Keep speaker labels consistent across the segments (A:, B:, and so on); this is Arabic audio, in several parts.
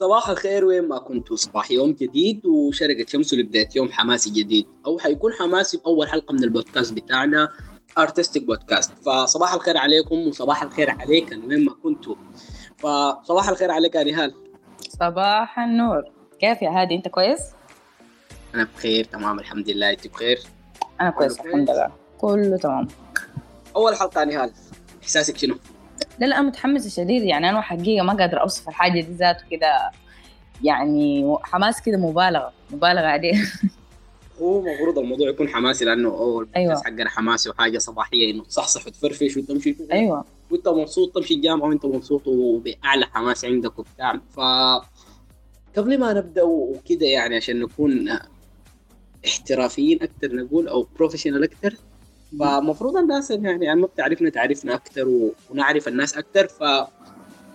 A: صباح الخير وين ما كنتوا. صباح يوم جديد وشرقة شمس لبداية يوم حماسي جديد. أو حيكون حماسي بأول حلقة من البودكاست بتاعنا ارتستيك بودكاست فصباح الخير عليكم وصباح الخير عليك وين ما كنتوا. فصباح الخير عليك يا نهال
B: صباح النور. كيف يا هادي؟ أنت كويس؟
A: أنا بخير تمام الحمد لله. أنت بخير؟
B: أنا كويس. الحمد لله. كله تمام.
A: أول حلقة يا نهال إحساسك شنو؟
B: لا لا أنا متحمسة شديد. يعني أنا حقيقه ما قادرة أوصف الحاجة دي ذاته كده. يعني حماس كده مبالغة مبالغة عليه.
A: هو المفروض الموضوع يكون حماسي أوه البودكاست
B: أيوة.
A: حقنا حماسي وحاجة صباحية إنه تصحصح وتفرفش وتمشي
B: أيوه.
A: وأنت مبسوط تمشي الجامعة وأنت مبسوط وبأعلى حماس عندك وبتاع. ف قبل ما نبدأ وكده يعني عشان نكون احترافيين أكثر نقول أو بروفيشنال أكثر فمفروض الناس يعني يعني ما بتعرفنا تعرفنا أكثر ونعرف الناس أكثر ف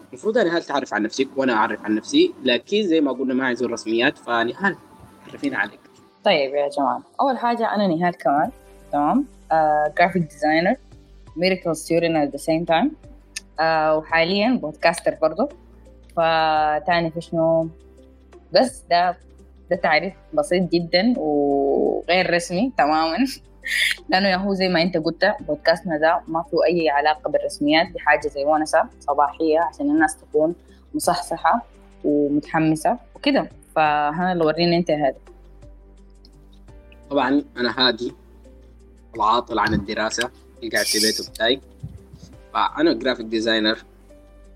A: المفروض يا نهال تعرف عن نفسك؟ وأنا أعرف عن نفسي لكن زي ما قلنا ما عايزين رسميات فنهال عرفينا عليك.
B: طيب يا جماعة أول حاجة أنا نهال كمال تمام؟ graphic designer medical student at the same time وحاليا podcaster برضه فتعني في شنو؟ بس ده ده تعريف بسيط جدا وغير رسمي تماما. لأنه يا هو زي ما أنت قلت بودكاستنا ده ما فيه أي علاقة بالرسميات دي حاجة زي ونسة صباحية عشان الناس تكون مصحصحة ومتحمسة وكده. فهنا اللي وريني أنت هذا.
A: طبعا أنا هادي العاطل عن الدراسة اللي قاعد في بيته بتاعي فأنا graphic designer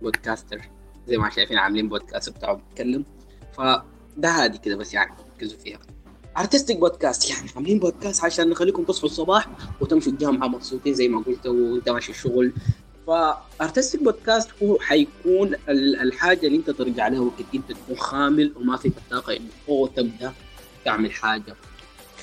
A: podcaster زي ما شايفين عاملين بودكاست بتاعه بتكلم. فده هادي كده بس يعني ركزوا فيها. artistic podcast يعني عاملين بودكاست عشان نخليكم تصحوا الصباح وتمشوا الجامعة مبسوطين زي ما قلت وانت ماشي الشغل. ف artistic podcast هو حيكون ال- الحاجة اللي انت ترجع لها وقت انت تكون خامل وما فيك الطاقه انه هو تبدا تعمل حاجة.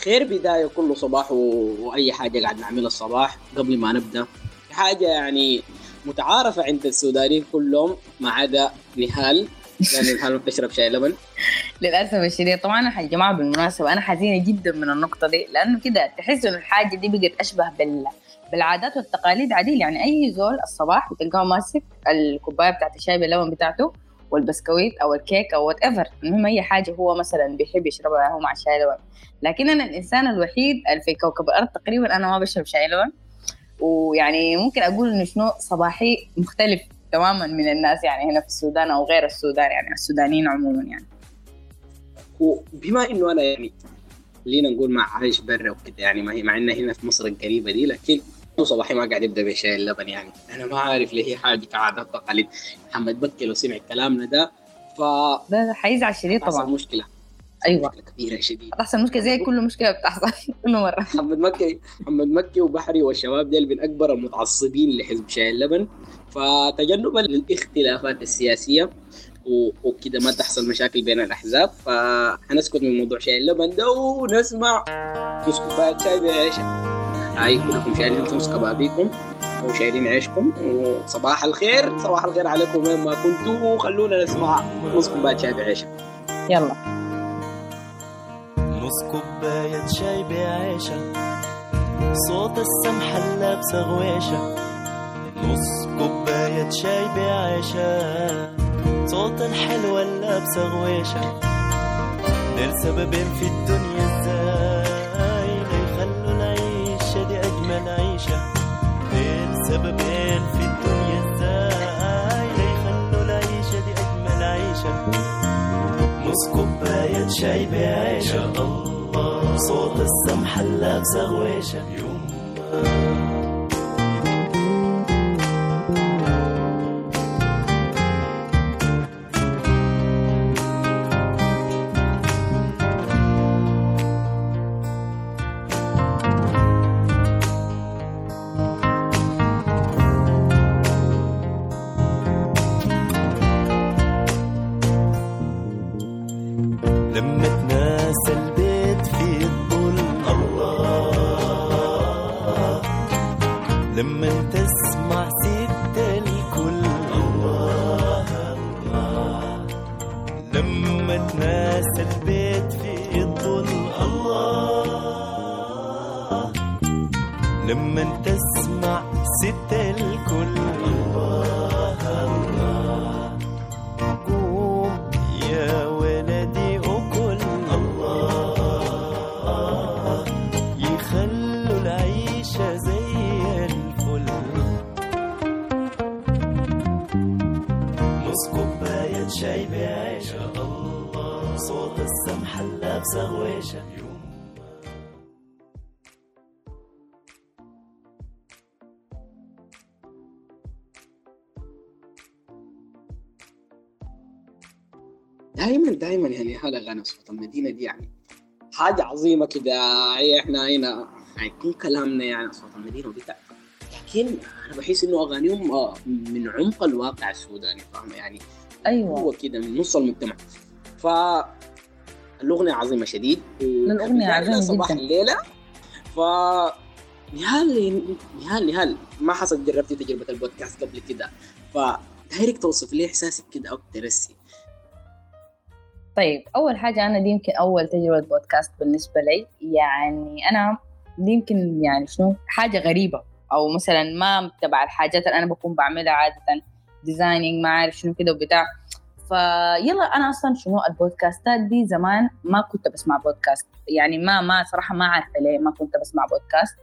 A: خير بداية كل صباح و... وأي حاجة قاعد نعملها الصباح قبل ما نبدأ. حاجة يعني متعارفة عند السودانيين كلهم ما عدا نهال. لأن نهال ما بتشرب شاي لبن.
B: للأسف الشديد طبعا يا جماعة بالمناسبة أنا حزينة جدا من النقطة دي لأنه كده تحس إن الحاجة دي بقت أشبه بال بالعادات والتقاليد عديل يعني أي زول الصباح بتلقاه ماسك الكوباية بتاعت الشاي باللبن بتاعته والبسكويت أو الكيك أو whatever المهم أي حاجة هو مثلا بيحب يشربها هو مع الشاي لبن. لكن أنا الإنسان الوحيد في كوكب الأرض تقريبا أنا ما بشرب شاي لبن. ويعني ممكن أقول إنه شنو صباحي مختلف تماما من الناس يعني هنا في السودان أو غير السودان يعني السودانيين عموما يعني.
A: وبما إنه أنا يعني خلينا نقول ما عايش برا وكده يعني ما هي مع إنها هنا في مصر القريبة دي لكن هو صباحي ما قاعد يبدأ بشاي اللبن يعني. أنا ما عارف ليه هي حاجة كعادات تقاليد محمد مكي لو سمع كلامنا ده ف
B: ده حيزعل شديد طبعا.
A: مشكلة.
B: أيوه.
A: مشكلة كبيرة شديد
B: تحصل مشكلة زي كل مشكلة بتحصل كل مرة.
A: محمد مكي محمد مكي وبحري والشباب ديل من أكبر المتعصبين لحزب شاي اللبن. فتجنبا للاختلافات السياسية و- وكده ما تحصل مشاكل بين الأحزاب. فحنسكت من موضوع شاي اللبن ده ونسمع نص كوبايه شاي بعيش. هاي كلكم شايلين فلوس كبابيكم وشايلين عيشكم. وصباح الخير. صباح الخير عليكم وين ما كنتوا. خلونا نسمع نص كوبايه شاي بعيش.
B: يلا.
C: نص كوباية شاي بعيشة صوت السمحة اللابسة غويشة نص كوباية شاي بعيشة صوت الحلوة اللابسة غويشة دير سببين في الدنيا إزاي ليخلوا العيشة دي أجمل عيشة. دير سببين في الدنيا إزاي ليخلوا العيشة دي أجمل عيشة. نص كوباية شاي بعيشة. الله صوت السمحة اللابسة غويشة يوم.
A: دائما دائما يعني هذا غنى صوت المدينة دي يعني. حاجة عظيمة كده هي إحنا هنا. حيكون كلامنا يعني صوت المدينة وبتاع. لكن أنا بحس إنه أغانيهم آه، من عمق الواقع السوداني فاهمه يعني
B: أيوه.
A: هو كده من نص المجتمع. ف الأغنية عظيمة شديد.
B: الأغنية عظيمة
A: صباح
B: جداً.
A: الليلة. ف نهال نهال نهال ما حصل جربتي تجربة البودكاست قبل كده؟ فدايراك توصف لي إحساسك كده أكتر هسي
B: طيب أول حاجة أنا دي يمكن أول تجربة بودكاست بالنسبة لي. يعني أنا دي يمكن يعني شنو؟ حاجة غريبة. أو مثلا ما متبع الحاجات اللي أنا بكون بعملها عادة. designing ما عارف شنو كده وبتاع. فيلا أنا أصلا شنو؟ البودكاستات دي زمان ما كنت بسمع بودكاست. يعني ما ما صراحة ما عارفة ليه ما كنت بسمع بودكاست.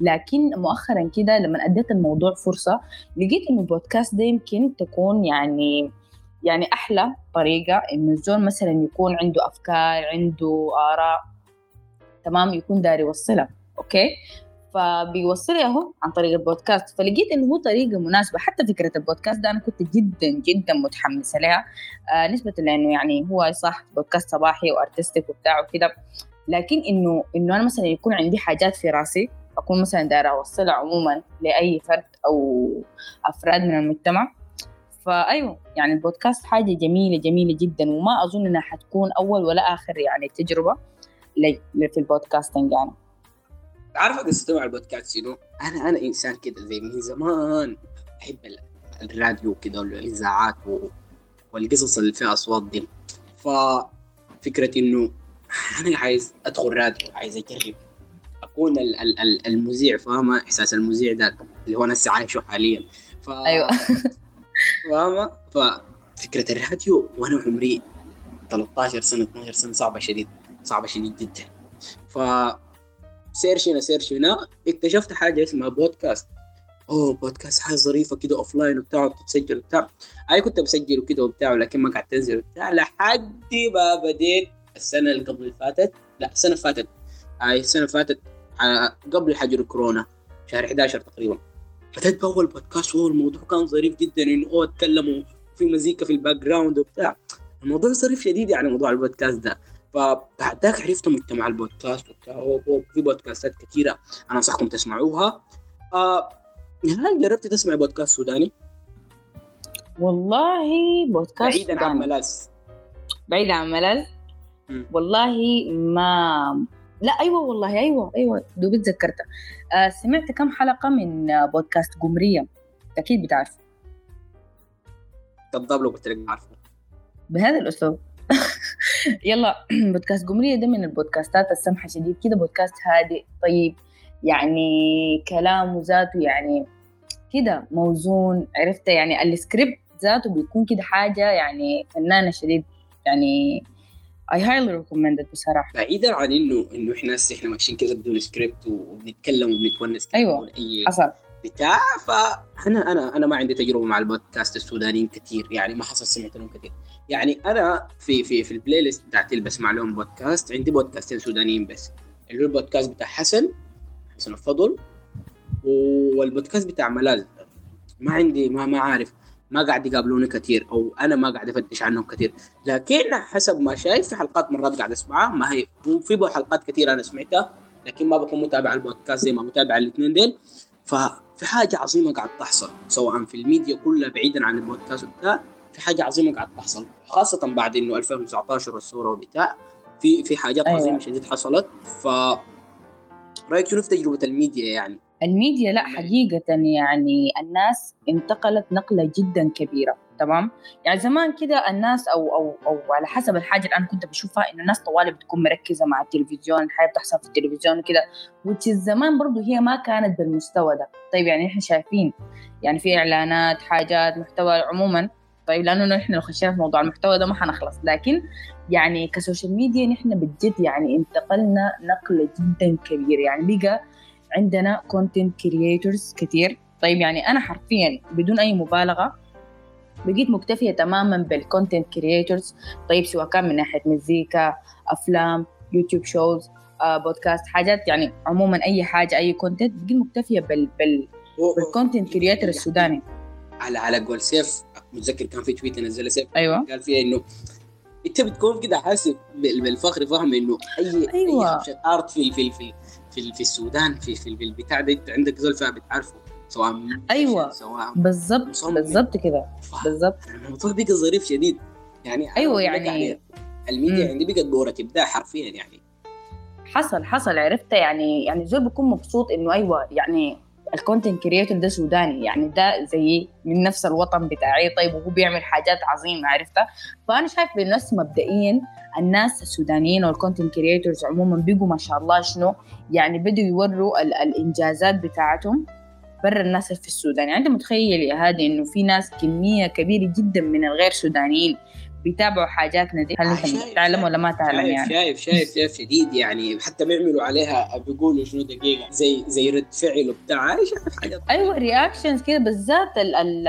B: لكن مؤخرا كده لما أديت الموضوع فرصة لقيت إنه البودكاست ده يمكن تكون يعني يعني أحلى طريقة انه الزول مثلا يكون عنده أفكار عنده آراء تمام؟ يكون داير يوصلها okay؟ فبيوصلها هو عن طريق البودكاست. فلقيت إنه هو طريقة مناسبة. حتى فكرة البودكاست ده أنا كنت جدا جدا متحمسه لها. آه نسبة لأنه يعني هو صح بودكاست صباحي و artistic وبتاع وكده. لكن إنه إنه أنا مثلا يكون عندي حاجات في راسي أكون مثلا دايرة أوصلها عموما لأي فرد أو أفراد من المجتمع. فأيوة يعني البودكاست حاجة جميلة جميلة جدا وما أظن إنها حتكون أول ولا آخر يعني تجربة لي في البودكاستنج يعني
A: عارفة قصتي مع البودكاست شنو؟ أنا أنا إنسان كده زي من زمان ال- الراديو كده والإذاعات و- والقصص اللي فيها أصوات دي ففكرة إنه أنا عايز أدخل راديو عايز أجرب أكون ال- ال- ال- المذيع فاهمة إحساس المذيع ده اللي هو أنا لسه عايشه حاليا ف...
B: أيوة.
A: فاهمة؟ ففكرة الراديو وأنا عمري 13 سنة 12 سنة صعبة شديد صعبة شديد جدا. ف search هنا search هنا. اكتشفت حاجة اسمها بودكاست أوه بودكاست حاجة ظريفة كده offline وبتاع وبتتسجل وبتاع. أي كنت بسجل وكده وبتاع لكن ما قعدت أنزل وبتاع. لحد ما بديت السنة اللي قبل اللي فاتت. لا السنة اللي فاتت. السنة اللي فاتت آه، قبل حجر كورونا شهر 11 تقريبا. بديت باول بودكاست وهو الموضوع كان ظريف جدا انه هو اتكلموا في مزيكا في ال background وبتاع. الموضوع ظريف شديد يعني موضوع البودكاست ده. فبعد ذاك عرفت مجتمع البودكاست وبتاع. في بودكاستات كثيره أنا أنصحكم تسمعوها. آه هل جربت تسمع بودكاست سوداني؟
B: والله بودكاست
A: بعيدا عن
B: سوداني.
A: ملاذ
B: بعيد عن ملل. والله ما لا أيوه والله أيوه أيوه دوب تذكرتها. آه سمعت كم حلقة من بودكاست قمريه أكيد بتعرف.
A: كذاب لو قلت لك عارفه.
B: بهذا الأسلوب. يلا بودكاست قمرية ده من البودكاستات السمحة شديد. كده بودكاست هادئ طيب يعني كلامه ذاته يعني كده موزون عرفت؟ يعني السكريبت ذاته بيكون كده حاجة يعني فنانة شديد. يعني Highly recommend it بصراحة.
A: بعيدا عن انه إنه إحنا هسه إحنا ماشيين كذا بدون سكريبت وبنتكلم وبنتونس كده. بدون أي
B: حصل.
A: بتاع فانا أنا أنا ما عندي تجربة مع البودكاست السودانيين كثير يعني ما حصل سمعت لهم كثير يعني أنا في في في ال playlist بتاعتي اللي بسمع لهم بودكاست عندي بودكاستين سودانيين بس. اللي هو البودكاست بتاع حسن حسن الفضل والبودكاست بتاع ملاذ ما عندي ما ما عارف ما قاعد يقابلوني كثير أو أنا ما قاعد أفتش عنهم كثير لكن حسب ما شايف في حلقات مرات قاعد أسمعها ما هي وفي حلقات كثير أنا سمعتها لكن ما بكون متابع البودكاست زي ما متابع الاثنين ديل ففي حاجة عظيمة قاعد تحصل سواء في الميديا كلها بعيدا عن البودكاست وبتاع في حاجة عظيمة قاعد تحصل خاصة بعد إنه 2019 والثورة وبتاع في في حاجات
B: أيوة.
A: عظيمة شديد حصلت ف رأيك شنو في تجربة الميديا يعني؟
B: الميديا لا حقيقة يعني الناس انتقلت نقلة جدا كبيرة تمام؟ يعني زمان كده الناس أو أو أو على حسب الحاجة اللي أنا كنت بشوفها إنه الناس طوالي بتكون مركزة مع التلفزيون الحياة بتحصل في التلفزيون وكده is زمان برضو هي ما كانت بالمستوى ده. طيب يعني إحنا شايفين يعني في إعلانات حاجات محتوى عموما طيب لأنه نحن لو خشينا في موضوع المحتوى ده ما حنخلص. لكن يعني ك social media نحن بجد يعني انتقلنا نقلة جدا كبيرة يعني بقى عندنا content creators كتير. طيب يعني أنا حرفيا بدون أي مبالغة بقيت مكتفية تماما بال content creators طيب سواء كان من ناحية مزيكا أفلام YouTube shows آه، بودكاست حاجات يعني عموما أي حاجة أي content بقيت مكتفية بال بال بال content creator السوداني.
A: على على قول سيف متذكر كان في tweet نزلها سيف
B: أيوه.
A: قال فيها إنه إنت بتكون كده حاسس بال- بالفخر فاهم إنه اي
B: أيوة.
A: اي art في في في في, في السودان في في البتاع ده عندك زول بتعرفه سواء
B: أيوة.
A: سواء
B: بالضبط
A: مصمم.
B: بالضبط كده بالضبط
A: الموضوع بقى ظريف شديد يعني بقول لك
B: يعني-
A: الميديا. عندي بقت دورة ابداع حرفيا يعني
B: حصل حصل عرفت يعني يعني زول بيكون مبسوط إنه أيوه يعني ال content creator ده سوداني يعني ده زي من نفس الوطن بتاعي طيب وهو بيعمل حاجات عظيمة عرفتها فأنا شايف بالناس مبدئيا الناس السودانيين وال content creators عموما بيجوا ما شاء الله شنو؟ يعني بدوا يوروا ال- الإنجازات بتاعتهم برا الناس في السودان. يعني أنت متخيل يا هادي إنه في ناس كمية كبيرة جدا من الغير سودانيين بيتابعوا حاجاتنا دي؟ هل أنت
A: شايف-
B: تعلم ولا ما تعلم
A: شايف
B: يعني؟
A: شايف شايف شايف شديد يعني حتى بيعملوا عليها بيقولوا شنو دقيقة زي زي رد فعل وبتاع. شايف حاجات
B: أيوه reactions كده بالذات ال ال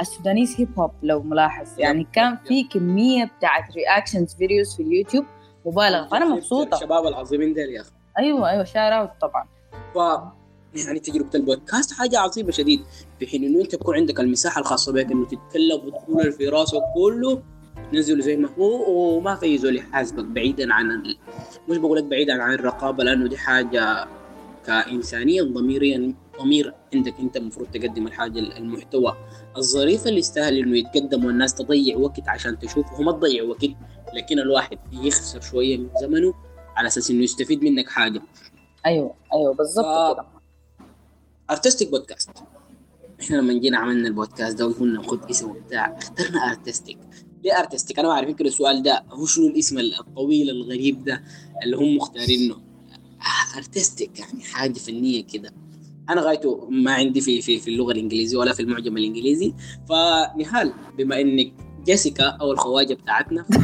B: Sudanese hip hop لو ملاحظ. يعني كان في كمية بتاعت reactions videos في اليوتيوب مبالغه فأنا مبسوطة.
A: الشباب العظيمين ديل يا أخي.
B: أيوه أيوه shout out طبعا.
A: ف يعني تجربة البودكاست حاجة عظيمة شديد. في حين إنه أنت تكون عندك المساحة الخاصة بك إنه تتكلم وتقول في راسك كله تنزله زي ما هو وما في زول يحاسبك بعيدا عن ال... مش بقول لك بعيدا عن الرقابة لأنه دي حاجة كإنسانيا ضميريا ضمير عندك انت المفروض تقدم الحاجة المحتوى الظريف اللي يستاهل إنه يتقدم والناس تضيع وقت عشان تشوفه. هو ما تضيع وقت لكن الواحد يخسر شوية من زمنه على أساس إنه يستفيد منك حاجة.
B: أيوه أيوه بالظبط
A: ف-
B: كده.
A: artistic podcast إحنا لما جينا عملنا البودكاست ده وقلنا ناخذ اسم وبتاع اخترنا artistic ليه artistic أنا ما أعرف يمكن السؤال ده هو شنو الاسم الطويل الغريب ده اللي هم مختارينه؟ آه، artistic يعني حاجة فنية كده. أنا غايته ما عندي في في في اللغة الإنجليزية ولا في المعجم الإنجليزي. فنهال بما إنك جيسيكا أو الخواجة بتاعتنا ف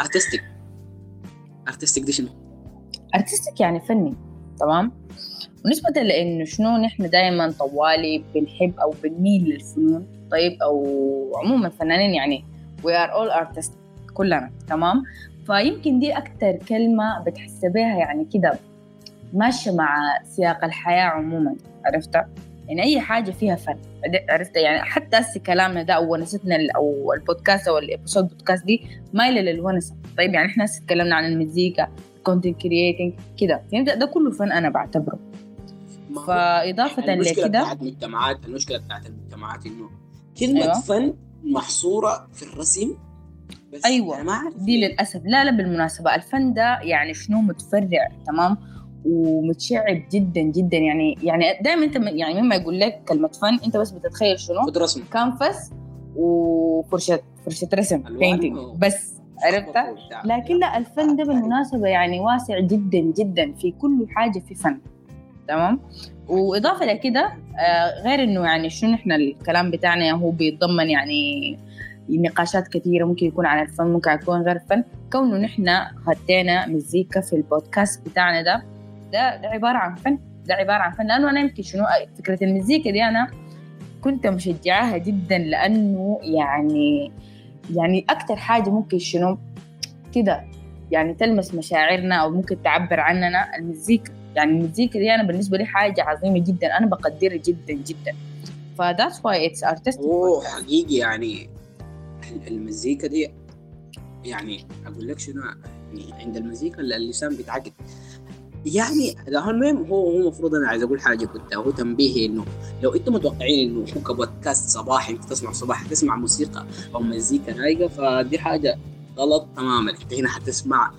A: artistic artistic دي شنو؟
B: artistic يعني فني تمام؟ ونسبة لأنه شنو نحن دائما طوالي بنحب أو بنميل للفنون طيب؟ أو عموما فنانين يعني we are all artists كلنا تمام؟ فيمكن دي أكتر كلمة بتحس بها يعني كده. ماشية مع سياق الحياة عموما عرفتها يعني أي حاجة فيها فن عرفت يعني حتى هسه كلامنا ده أو ونستنا أو البودكاست أو ال episode podcast دي مايلة للونسة. طيب يعني إحنا هسه تكلمنا عن المزيكا content creating كده. فهمت ده كله فن أنا بعتبره.
A: هو
B: فإضافة
A: المشكلة
B: لكده
A: بتاعت مجتمعات المشكلة بتاعت المجتمعات إنه كلمة
B: أيوة.
A: فن محصورة في الرسم بس
B: أيوة.
A: أنا ما
B: دي
A: ليه.
B: للأسف. لا لا بالمناسبة. الفن ده يعني شنو متفرع تمام؟ ومتشعب جدا جدا. يعني يعني دائما أنت يعني مما يقول لك كلمة فن أنت بس بتتخيل شنو؟
A: خد رسم
B: كانفاس وفرشة فرشة رسم
A: و-
B: بس
A: وبتاع.
B: لكن لا الفن ده بالمناسبة يعني واسع جدا جدا. في كل حاجة في فن. تمام؟ وإضافة لكده آه، غير إنه يعني شنو إحنا الكلام بتاعنا هو بيتضمن يعني نقاشات كثيرة ممكن يكون عن الفن ممكن يكون غير الفن. كونه نحن خدينا مزيكا في البودكاست بتاعنا ده ده ده عبارة عن فن ده عبارة عن فن. لأنه أنا يمكن شنو فكرة المزيكا دي أنا كنت مشجعاها جدا لأنه يعني يعني أكتر حاجة ممكن شنو كده يعني تلمس مشاعرنا أو ممكن تعبر عننا المزيكا. يعني المزيكا دي أنا بالنسبة لي حاجة عظيمة جدا أنا بقدرها جدا جدا. ف that's why it's artistic أوه.
A: حقيقي يعني ال- المزيكا دي يعني أقول لك شنو يعني عند المزيكا اللسان بيتعقد يعني المهم هو هو المفروض أنا عايز أقول حاجة كنت هو تنبيه إنه لو أنتم متوقعين إنه هو كبودكاست صباحي أنت تسمع صباح تسمع موسيقى أو مزيكا رايقة فدي حاجة غلط تماما. أنت هنا حتسمع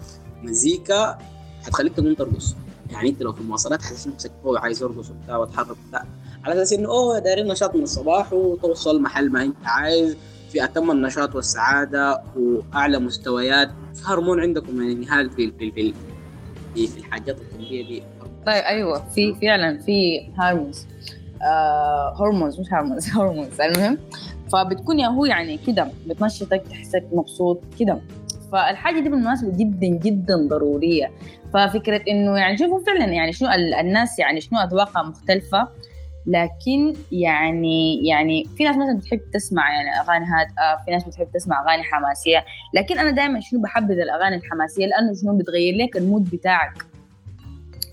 A: مزيكا حتخليك تقوم ترقص. يعني أنت لو في المواصلات حتحس نفسك هو عايز يرقص وبتاع وتحرك وبتاع. على أساس إنه أوه دايرين نشاط من الصباح وتوصل محل ما أنت عايز في أتم النشاط والسعادة وأعلى مستويات. في هرمون عندكم يعني نهاية في في في الحاجات الطبية دي.
B: طيب أيوه في فعلا في هرمونز آه هرمونز مش هرمونز هرمونز المهم. فبتكون يا هو يعني كده بتنشطك تحسك مبسوط كده. فالحاجة دي بالمناسبة جدا جدا ضرورية. ففكرة إنه يعني شوفوا فعلا يعني شنو ال- الناس يعني شنو أذواقها مختلفة. لكن يعني يعني في ناس مثلا بتحب تسمع يعني أغاني هادئه في ناس بتحب تسمع أغاني حماسية. لكن أنا دائما شنو بحبذ الأغاني الحماسية؟ لأنه شنو بتغير لك ال mood بتاعك.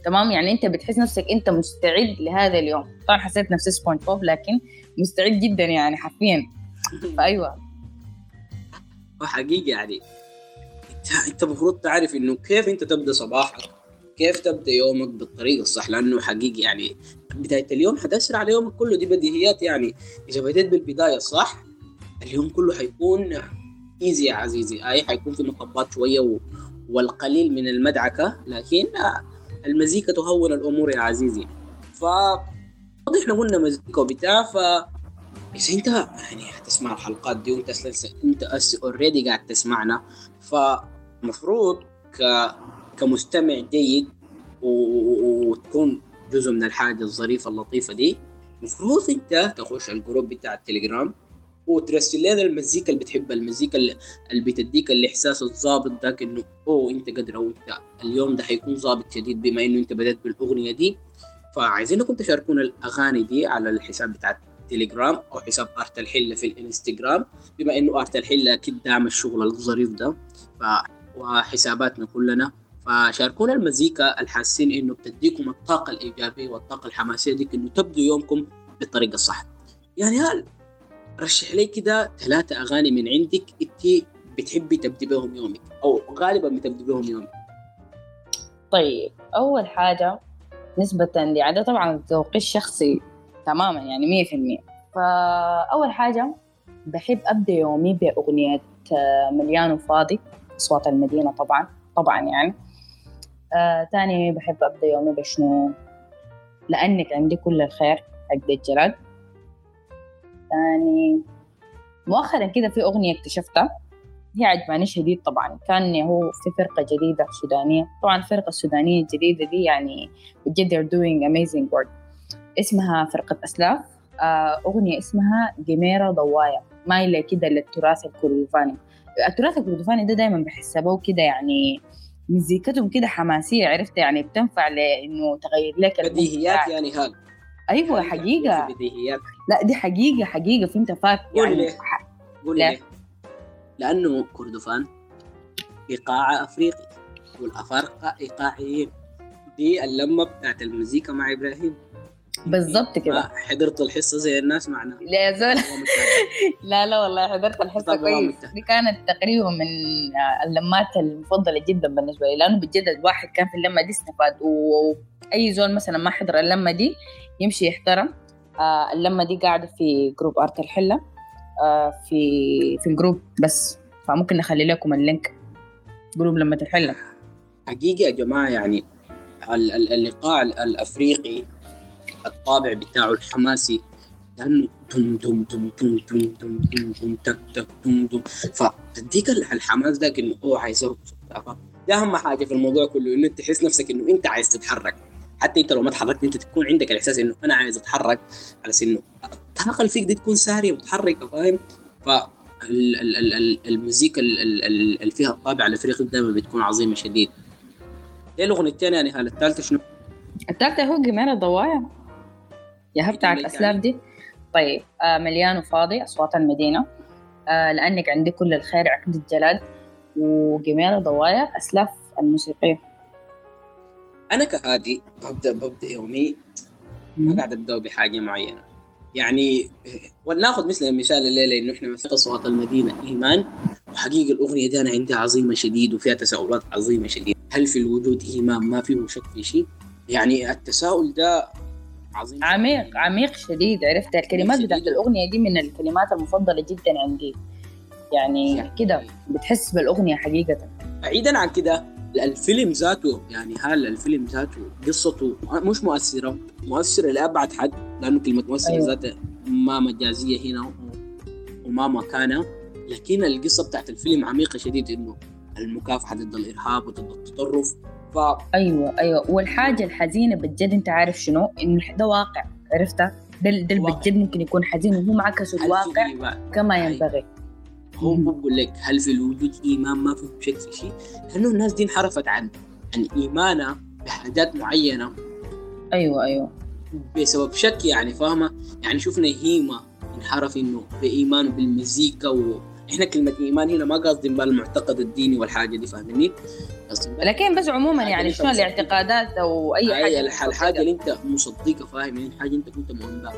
B: تمام؟ يعني أنت بتحس نفسك أنت مستعد لهذا اليوم. طبعا حسيت نفسي سبونج بوب لكن مستعد جدا يعني حرفيا. فأيوة.
A: وحقيقي يعني أنت أنت المفروض تعرف إنه كيف أنت تبدأ صباحك. كيف تبدأ يومك بالطريقة الصح؟ لأنه حقيقي يعني بداية اليوم حتأثر على يومك كله. دي بديهيات يعني. إذا بديت بالبداية الصح اليوم كله حيكون easy يا عزيزي. اي حيكون في مطبات شوية و... والقليل من المدعكة لكن المزيكا تهون الأمور يا عزيزي. ف إحنا قلنا مزيكا وبتاع ف إذا أنت يعني هتسمع الحلقات دي وأنت أنت already قاعد تسمعنا فمفروض ك كمستمع جيد وتكون جزء من الحاجة الظريفة اللطيفة دي. المفروض انت تخش ال group بتاع التليجرام وترسل لنا المزيكا اللي بتحبها المزيكا اللي, بتديك الإحساس الظابط ذاك إنه أوه أنت قادر أو أنت اليوم ده حيكون ظابط شديد بما إنه أنت بدأت بالأغنية دي. فعايزينكم تشاركونا الأغاني دي على الحساب بتاع التليجرام أو حساب آرت الحله في الانستغرام بما إنه آرت الحله أكيد دعم الشغل الظريف ده. ف وحساباتنا كلنا فشاركونا المزيكا الحاسين إنه بتديكم الطاقة الإيجابية والطاقة الحماسية ديك إنه تبدوا يومكم بالطريقة الصح يعني هل رشح لي كده ثلاثة أغاني من عندك أنت بتحبي تبدي بهم يومك أو غالبا بتبدي بهم يومك.
B: طيب أول حاجة نسبة لعدد طبعا ذوقي الشخصي تماما يعني مية في المية. فأول حاجة بحب أبدأ يومي بأغنية آه، مليان وفاضي أصوات المدينة طبعا طبعا يعني. آه، تاني بحب أبدأ يومي بشنو؟ لأنك عندي كل الخير حق الجلد تاني مؤخرا كده في أغنية اكتشفتها. هي عجباني شديد طبعا. كان هو في فرقة جديدة سودانية. طبعا الفرقة السودانية الجديدة دي يعني بجد they're doing amazing work. اسمها فرقة أسلاف. آه، أغنية اسمها جميرة ضوايا. مايلة كده للتراث الكردفاني. التراث الكردفاني ده دايما بحسه به كده يعني مزيكتهم كده حماسية عرفت يعني بتنفع لإنه تغير لك يعني أيوة، يعني
A: بديهيات يعني هان
B: أيوه حقيقة.
A: بديهيات
B: لا دي حقيقة حقيقة في
A: انتفاك
B: يعني قول
A: لي قول لي. لأنه كردفان إيقاع أفريقي والأفارقة ايقاعيين دي اللمة بتاعت المزيكا مع إبراهيم.
B: بالضبط كده.
A: حضرت الحصة زي الناس معنا.
B: لا يا زول. لا لا والله حضرت الحصة
A: طب
B: كويس. دي كانت تقريبا من اللمات المفضلة جدا بالنسبة لي لأنه بجد الواحد كان في اللمة دي استفاد. و- وأي زول مثلا ما حضر اللمة دي يمشي يحترم. آه، اللمة دي قاعدة في group آرت الحلة. آه، في في ال group بس. فممكن نخلي لكم ال link. جروب لمة الحلة.
A: حقيقي يا جماعة يعني ال- ال- اللقاء ال- الأفريقي الطابع بتاعه الحماسي لأنه دم دم دم دم دم دم دم دم تك تك دم دم فتديك ال- الحماس ذاك إنه هو عايز. ده أهم حاجة في الموضوع كله أنت تحس نفسك إنه أنت عايز تتحرك حتى أنت لو ما تحركت أنت تكون عندك الإحساس إنه أنا عايز أتحرك على الطاقة اللي فيك دي تكون سارية ومتحركة فاهم ف ال- ال- ال- ال- المزيكا ال- ال- ال- اللي فيها الطابع الافريقي دائما بتكون عظيمه شديد. إيه الاغنيه الثانية يعني الثالثه شنو؟
B: التالتة هو جمال الضوايا يا بتاعت
A: اللي
B: أسلاف دي. طيب آه مليان وفاضي أصوات المدينة. آه لأنك عندي كل الخير عقد الجلال وجمال ضوايا أسلاف الموسيقية.
A: أنا كهادي ببدا ببدأ يومي ما قاعد أبدأ بحاجة معينة. يعني ولناخذ مثل المثال الليلة إنه إحنا مثلا أصوات المدينة إيمان. وحقيقة الأغنية دي أنا عندها عظيمة شديد وفيها تساؤلات عظيمة شديد، هل في الوجود إيمان؟ ما فيه شك في شيء؟ يعني التساؤل ده عظيم.
B: عميق عميق شديد عرفت؟ الكلمات. بتاعت الأغنية دي من الكلمات المفضلة جدا عندي. يعني كده بتحس بالأغنية حقيقة.
A: بعيدا عن كده الفيلم ذاته يعني هل الفيلم ذاته قصته مش مؤثرة. مؤثرة لأبعد حد لأنه كلمة مؤثرة
B: أيوة.
A: ذاتها ما مجازية هنا وما مكانها. لكن القصة بتاعت الفيلم عميقة شديد إنه المكافحة ضد الإرهاب وضد التطرف. ف
B: أيوة أيوة. والحاجة الحزينة بجد أنت عارف شنو؟ إنه ده واقع عرفتها؟ ده. بجد ممكن يكون حزين وهو معكس الواقع؟ كما
A: أيوة.
B: ينبغي.
A: هو
B: مم.
A: بقول لك هل في الوجود إيمان؟ ما في شك في شيء. لأنه الناس دي انحرفت عن عن إيمانها بحاجات معينة.
B: أيوة أيوة.
A: بسبب شك يعني فاهمة؟ يعني شفنا هيما انحرف إنه بايمانه بالمزيكا وإحنا كلمة إيمان هنا ما قاصدين بالمعتقد الديني والحاجة دي فاهمني؟
B: لكن بس عموما يعني شنو. الاعتقادات أو
A: أي
B: حاجة
A: الح- الحاجة اللي انت مصدقها فاهم؟ يعني حاجة انت كنت مؤمن بها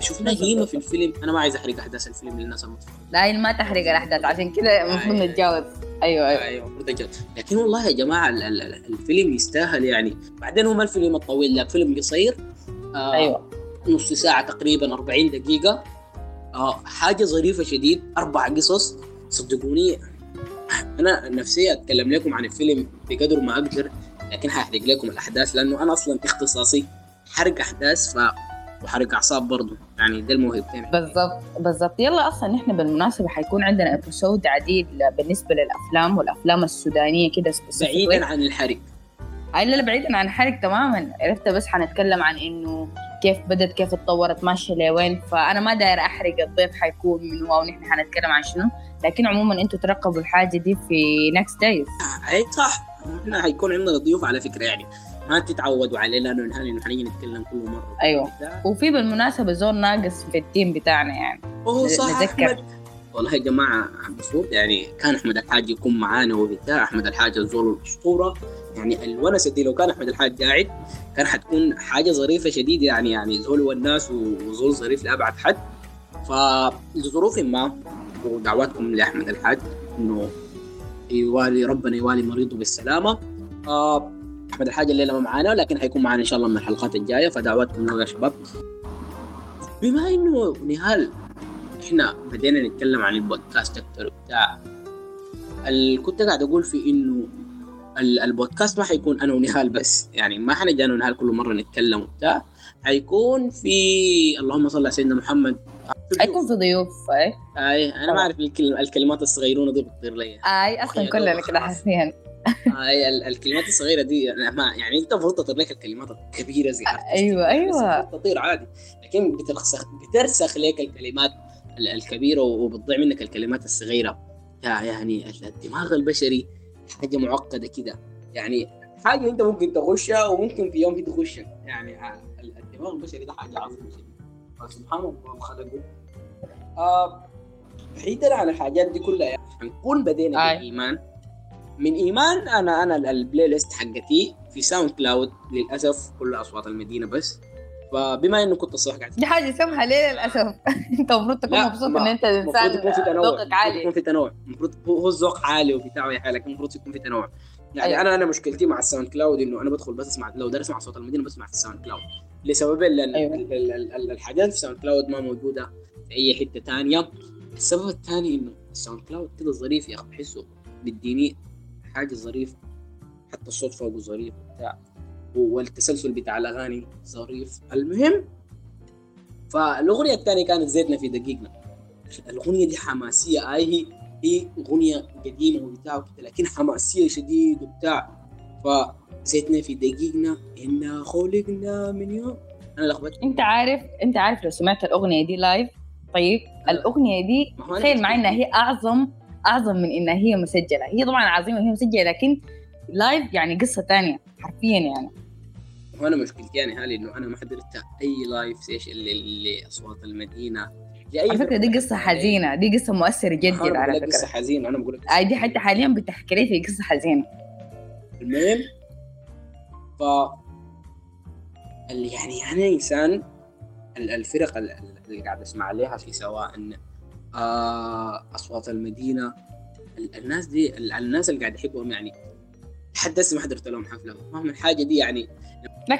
A: شفنا. هيما في الفيلم أنا ما عايز أحرق أحداث الفيلم للناس المتفرجه
B: لا ما تحرق الأحداث عشان كده المفروض. نتجاوز. أيوه أيوه.
A: أيوه المفروض. لكن والله يا جماعة ال- ال- ال- الفيلم يستاهل يعني. بعدين هو ما الفيلم الطويل لا فيلم قصير. آه
B: أيوه.
A: نص ساعة تقريبا 40 دقيقة. آه حاجة ظريفة شديد أربع قصص. صدقوني أنا نفسي اتكلم لكم عن الفيلم بقدر ما أقدر لكن حاحرق لكم الاحداث لأنه أنا أصلا اختصاصي حرق أحداث ف وحرق أعصاب برضه. يعني ده الموهبتين
B: بالضبط بالضبط. يلا أصلا نحن بالمناسبة حيكون عندنا episode عديد بالنسبة للأفلام والأفلام السودانية كده
A: بعيدا عن الحرق.
B: لا لا بعيدا عن الحرق تماما. عرفت بس حنتكلم عن إنه كيف بدت كيف اتطورت ماشية لوين. فأنا ما داير أحرق الضيف حيكون من هو ونحن حنتكلم عن شنو. لكن عموما أنتوا ترقبوا الحاجة دي في next days
A: أي صح. إحنا حيكون عندنا ضيوف على فكرة يعني. ما تتعودوا عليه لأنه نحن حنيجي نتكلم كل مرة.
B: أيوة. وفي بالمناسبة زول ناقص في التيم بتاعنا يعني.
A: اوه صح
B: نتذكر.
A: أحمد. والله يا جماعة المفروض يعني كان أحمد الحاج يكون معانا وبتاع. أحمد الحاج الزول الأسطورة. يعني الونسه دي لو كان أحمد الحاج قاعد كان حتكون حاجة ظريفة شديد يعني يعني زول والناس وزول ظريف لأبعد حد. فلظروف ما ودعواتكم لأحمد الحاج إنه يوالي ربنا يوالي مريضه بالسلامة. آه أحمد الحاج الليلة ما معانا لكن حيكون معانا إن شاء الله من الحلقات الجاية فدعواتكم له يا شباب. بما إنه نهال إحنا بدينا نتكلم عن البودكاست أكتر وبتاع ال- كنت قاعد أقول في إنه البودكاست ما حيكون أنا ونهال بس. يعني ما حنجي أنا ونهال كل مرة نتكلم وبتاع. حيكون في اللهم صل على سيدنا محمد.
B: حيكون في ضيوف اي
A: أي أنا ما أعرف الكل- الكلمات الصغيرونة دي بتطير لي.
B: أي
A: أصلا
B: كلنا كده
A: هاي ال- الكلمات الصغيرة دي ما يعني أنت المفروض تطير لك الكلمات الكبيرة زي
B: أيوة، أيوة.
A: تطير عادي. لكن بترسخ بترسخ لك الكلمات ال- الكبيرة وبتضيع منك الكلمات الصغيرة. يا يعني ال- الدماغ البشري حاجة معقدة كده. يعني حاجة أنت ممكن تخشها وممكن في يوم هي تخشك يعني الدماغ البشري ده حاجة عظيمة شديد فسبحان الله خلقه. آه بعيدا عن الحاجات دي كلها يعني حنكون بدينا
B: آي.
A: بالإيمان. من إيمان أنا أنا ال- ال playlist حقتي في ساوند كلاود للأسف كل أصوات المدينة بس. فبما انه كنت الصراحه قاعد
B: دي حاجة سمحه ليه للأسف؟ انت المفروض تكون مبسوط إن أنت
A: المفروض إنسان
B: ذوقك
A: المفروض
B: عالي
A: يكون في تنوع. المفروض هو الذوق عالي وبتاع يا حالك. لكن المفروض يكون في تنوع. يعني
B: أيوة.
A: أنا أنا مشكلتي مع الساوند كلاود إنه أنا بدخل بس اسمع لو دارس اسمع صوت المدينة بسمع في الساوند كلاود. لسببين لأن
B: أيوة.
A: ال- ال- ال- ال- الحاجات في الساوند كلاود ما موجودة في أي حتة ثانية السبب الثاني إنه الساوند كلاود كده ظريف يا أخي بحسه بيديني حاجة ظريفة. حتى الصوت فوقه ظريف وبتاع. والتسلسل بتاع الأغاني ظريف. المهم فالأغنية الثانية كانت زيتنا في دقيقنا. الأغنية دي حماسية. أي هي هي أغنية قديمة وبتاع لكن حماسية شديد وبتاع. فزيتنا في دقيقنا. إنا خلقنا من يوم. أنا لخبطت
B: أنت عارف أنت عارف لو سمعت الأغنية دي live طيب الأغنية دي تخيل معي
A: إنها
B: هي أعظم أعظم من إنها هي مسجلة. هي طبعا عظيمة وهي مسجلة لكن live يعني قصة ثانية حرفيا يعني.
A: وأنا مشكلتي يعني هالي إنه أنا ما حضرت أي live session اللي أصوات المدينة
B: على فكرة دي. قصة حزينة دي قصة
A: مؤثرة
B: جدا على
A: لك قصة
B: فكرة
A: حزينة أنا بقول لك
B: اي دي حتى حاليا بتحكي لي في قصة حزينة
A: المهم ف اللي يعني أنا إنسان ال- الفرق ال- ال- اللي قاعد أسمع عليها في سواء آه أصوات المدينة ال- الناس دي ال- الناس اللي قاعد احبهم يعني لحد هسه ما حضرت لهم حفلة. فاهم الحاجة دي يعني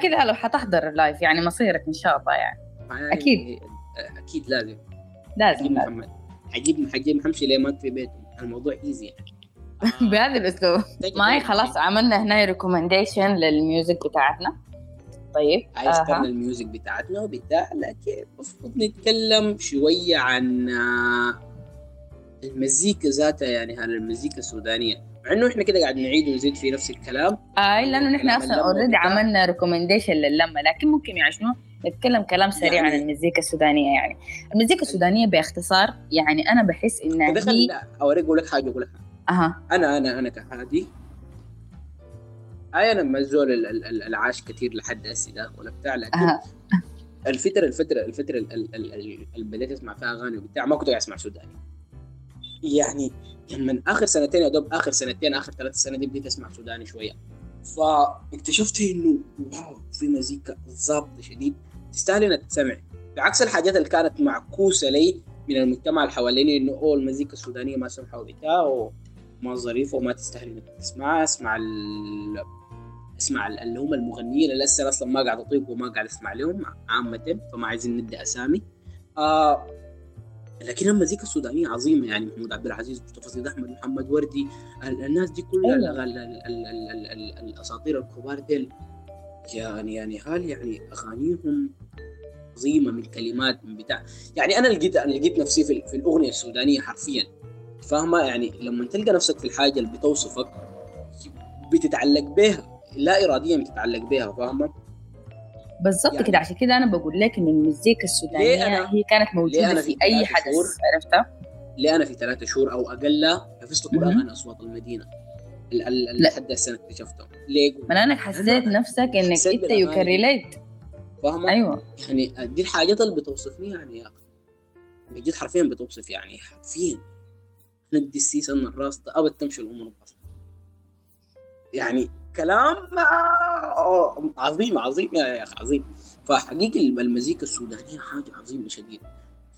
B: كده لو حتحضر اللايف يعني مصيرك إن شاء الله يعني.
A: يعني
B: أكيد.
A: أكيد لازم.
B: لازم
A: حجيب محمد. حجيب حجيب حمشي ليه في بيتهم الموضوع easy يعني.
B: بهذا الأسلوب. معي خلاص عملنا هنا recommendation لل music بتاعتنا. طيب أها.
A: اخترنا ال music بتاعتنا وبتاع لكن المفروض نتكلم شوية عن آه، المزيكا ذاتها يعني هذا المزيكا السودانية مع إنه إحنا كده قاعد نعيد ونزيد في نفس الكلام.
B: اي لأنه نحن
A: كلام
B: أصلا
A: already.
B: عملنا recommendation للمه لكن ممكن يعني شنو؟ نتكلم كلام سريع
A: يعني-
B: عن المزيكا السودانية يعني. المزيكا السودانية باختصار يعني أنا بحس انها هي
A: أوريك أقول لك حاجة أقول لك.
B: أها.
A: أنا أنا أنا كهادي هاي أنا ما الزول ال- ال- ال- العاش كثير لحد هسه ده ولا بتاع لكن
B: أها.
A: الفترة الفترة الفترة ال- ال- ال- ال- اللي بديت اسمع فيها أغاني وبتاع ما كنت أسمع سوداني. يعني من آخر سنتين يا دوب آخر سنتين آخر ثلاث سنين دي بديت أسمع سوداني شوية. فاكتشفت إنه واو في مزيكا ظابطه شديد. تستاهل انها تتسمع بعكس الحاجات اللي كانت معكوسة لي من المجتمع اللي حواليني إنه أوه المزيكا السودانية ما سمحه وبتاع وما ظريفة وما تستاهل إنك تسمعها أسمع ال... أسمع ال- اللي هم المغنيين اللي أصلا ما قاعد أطيق وما قاعد أسمع لهم عامة فما عايزين ندي أسامي. آه لكن المزيكا السودانية عظيمة يعني محمود عبد العزيز مصطفى سيد أحمد محمد وردي ال- الناس دي كلها
B: أيوة.
A: ال- ال- ال- ال- ال- ال- الأساطير الكبار ديل. يعني يعني هل يعني أغانيهم عظيمة من كلمات من بتاع. يعني أنا لقيت أنا لقيت نفسي في, في الأغنية السودانية حرفيا. فاهمة؟ يعني لما تلقى نفسك في الحاجة اللي بتوصفك بتتعلق بها لا اراديا بتتعلق بها فاهمة؟
B: بالضبط
A: يعني-
B: كده عشان كده أنا بقول لك إن المزيكا السودانية
A: أنا-
B: هي كانت موجودة
A: أنا
B: في
A: في أي
B: حدث؟ عرفتها؟
A: ليه أنا في ثلاثة شهور أو أقل حفظت كل. اغاني أصوات
B: المدينة.
A: لحد هسه اكتشفتهم ليه
B: من انك حسيت نفسك إنك
A: حسيت أنت.
B: يو كان ريليت
A: فاهمة؟
B: أيوه.
A: يعني دي الحاجات اللي بتوصفني يعني يا أخي. بجد حرفيا بتوصف يعني حرفيا. ندي السيسن الراس أبد تمشي الأمور بس يعني كلام آه، عظيم عظيم يا أخي عظيم. فحقيقي المزيكا السودانية حاجة عظيمة شديد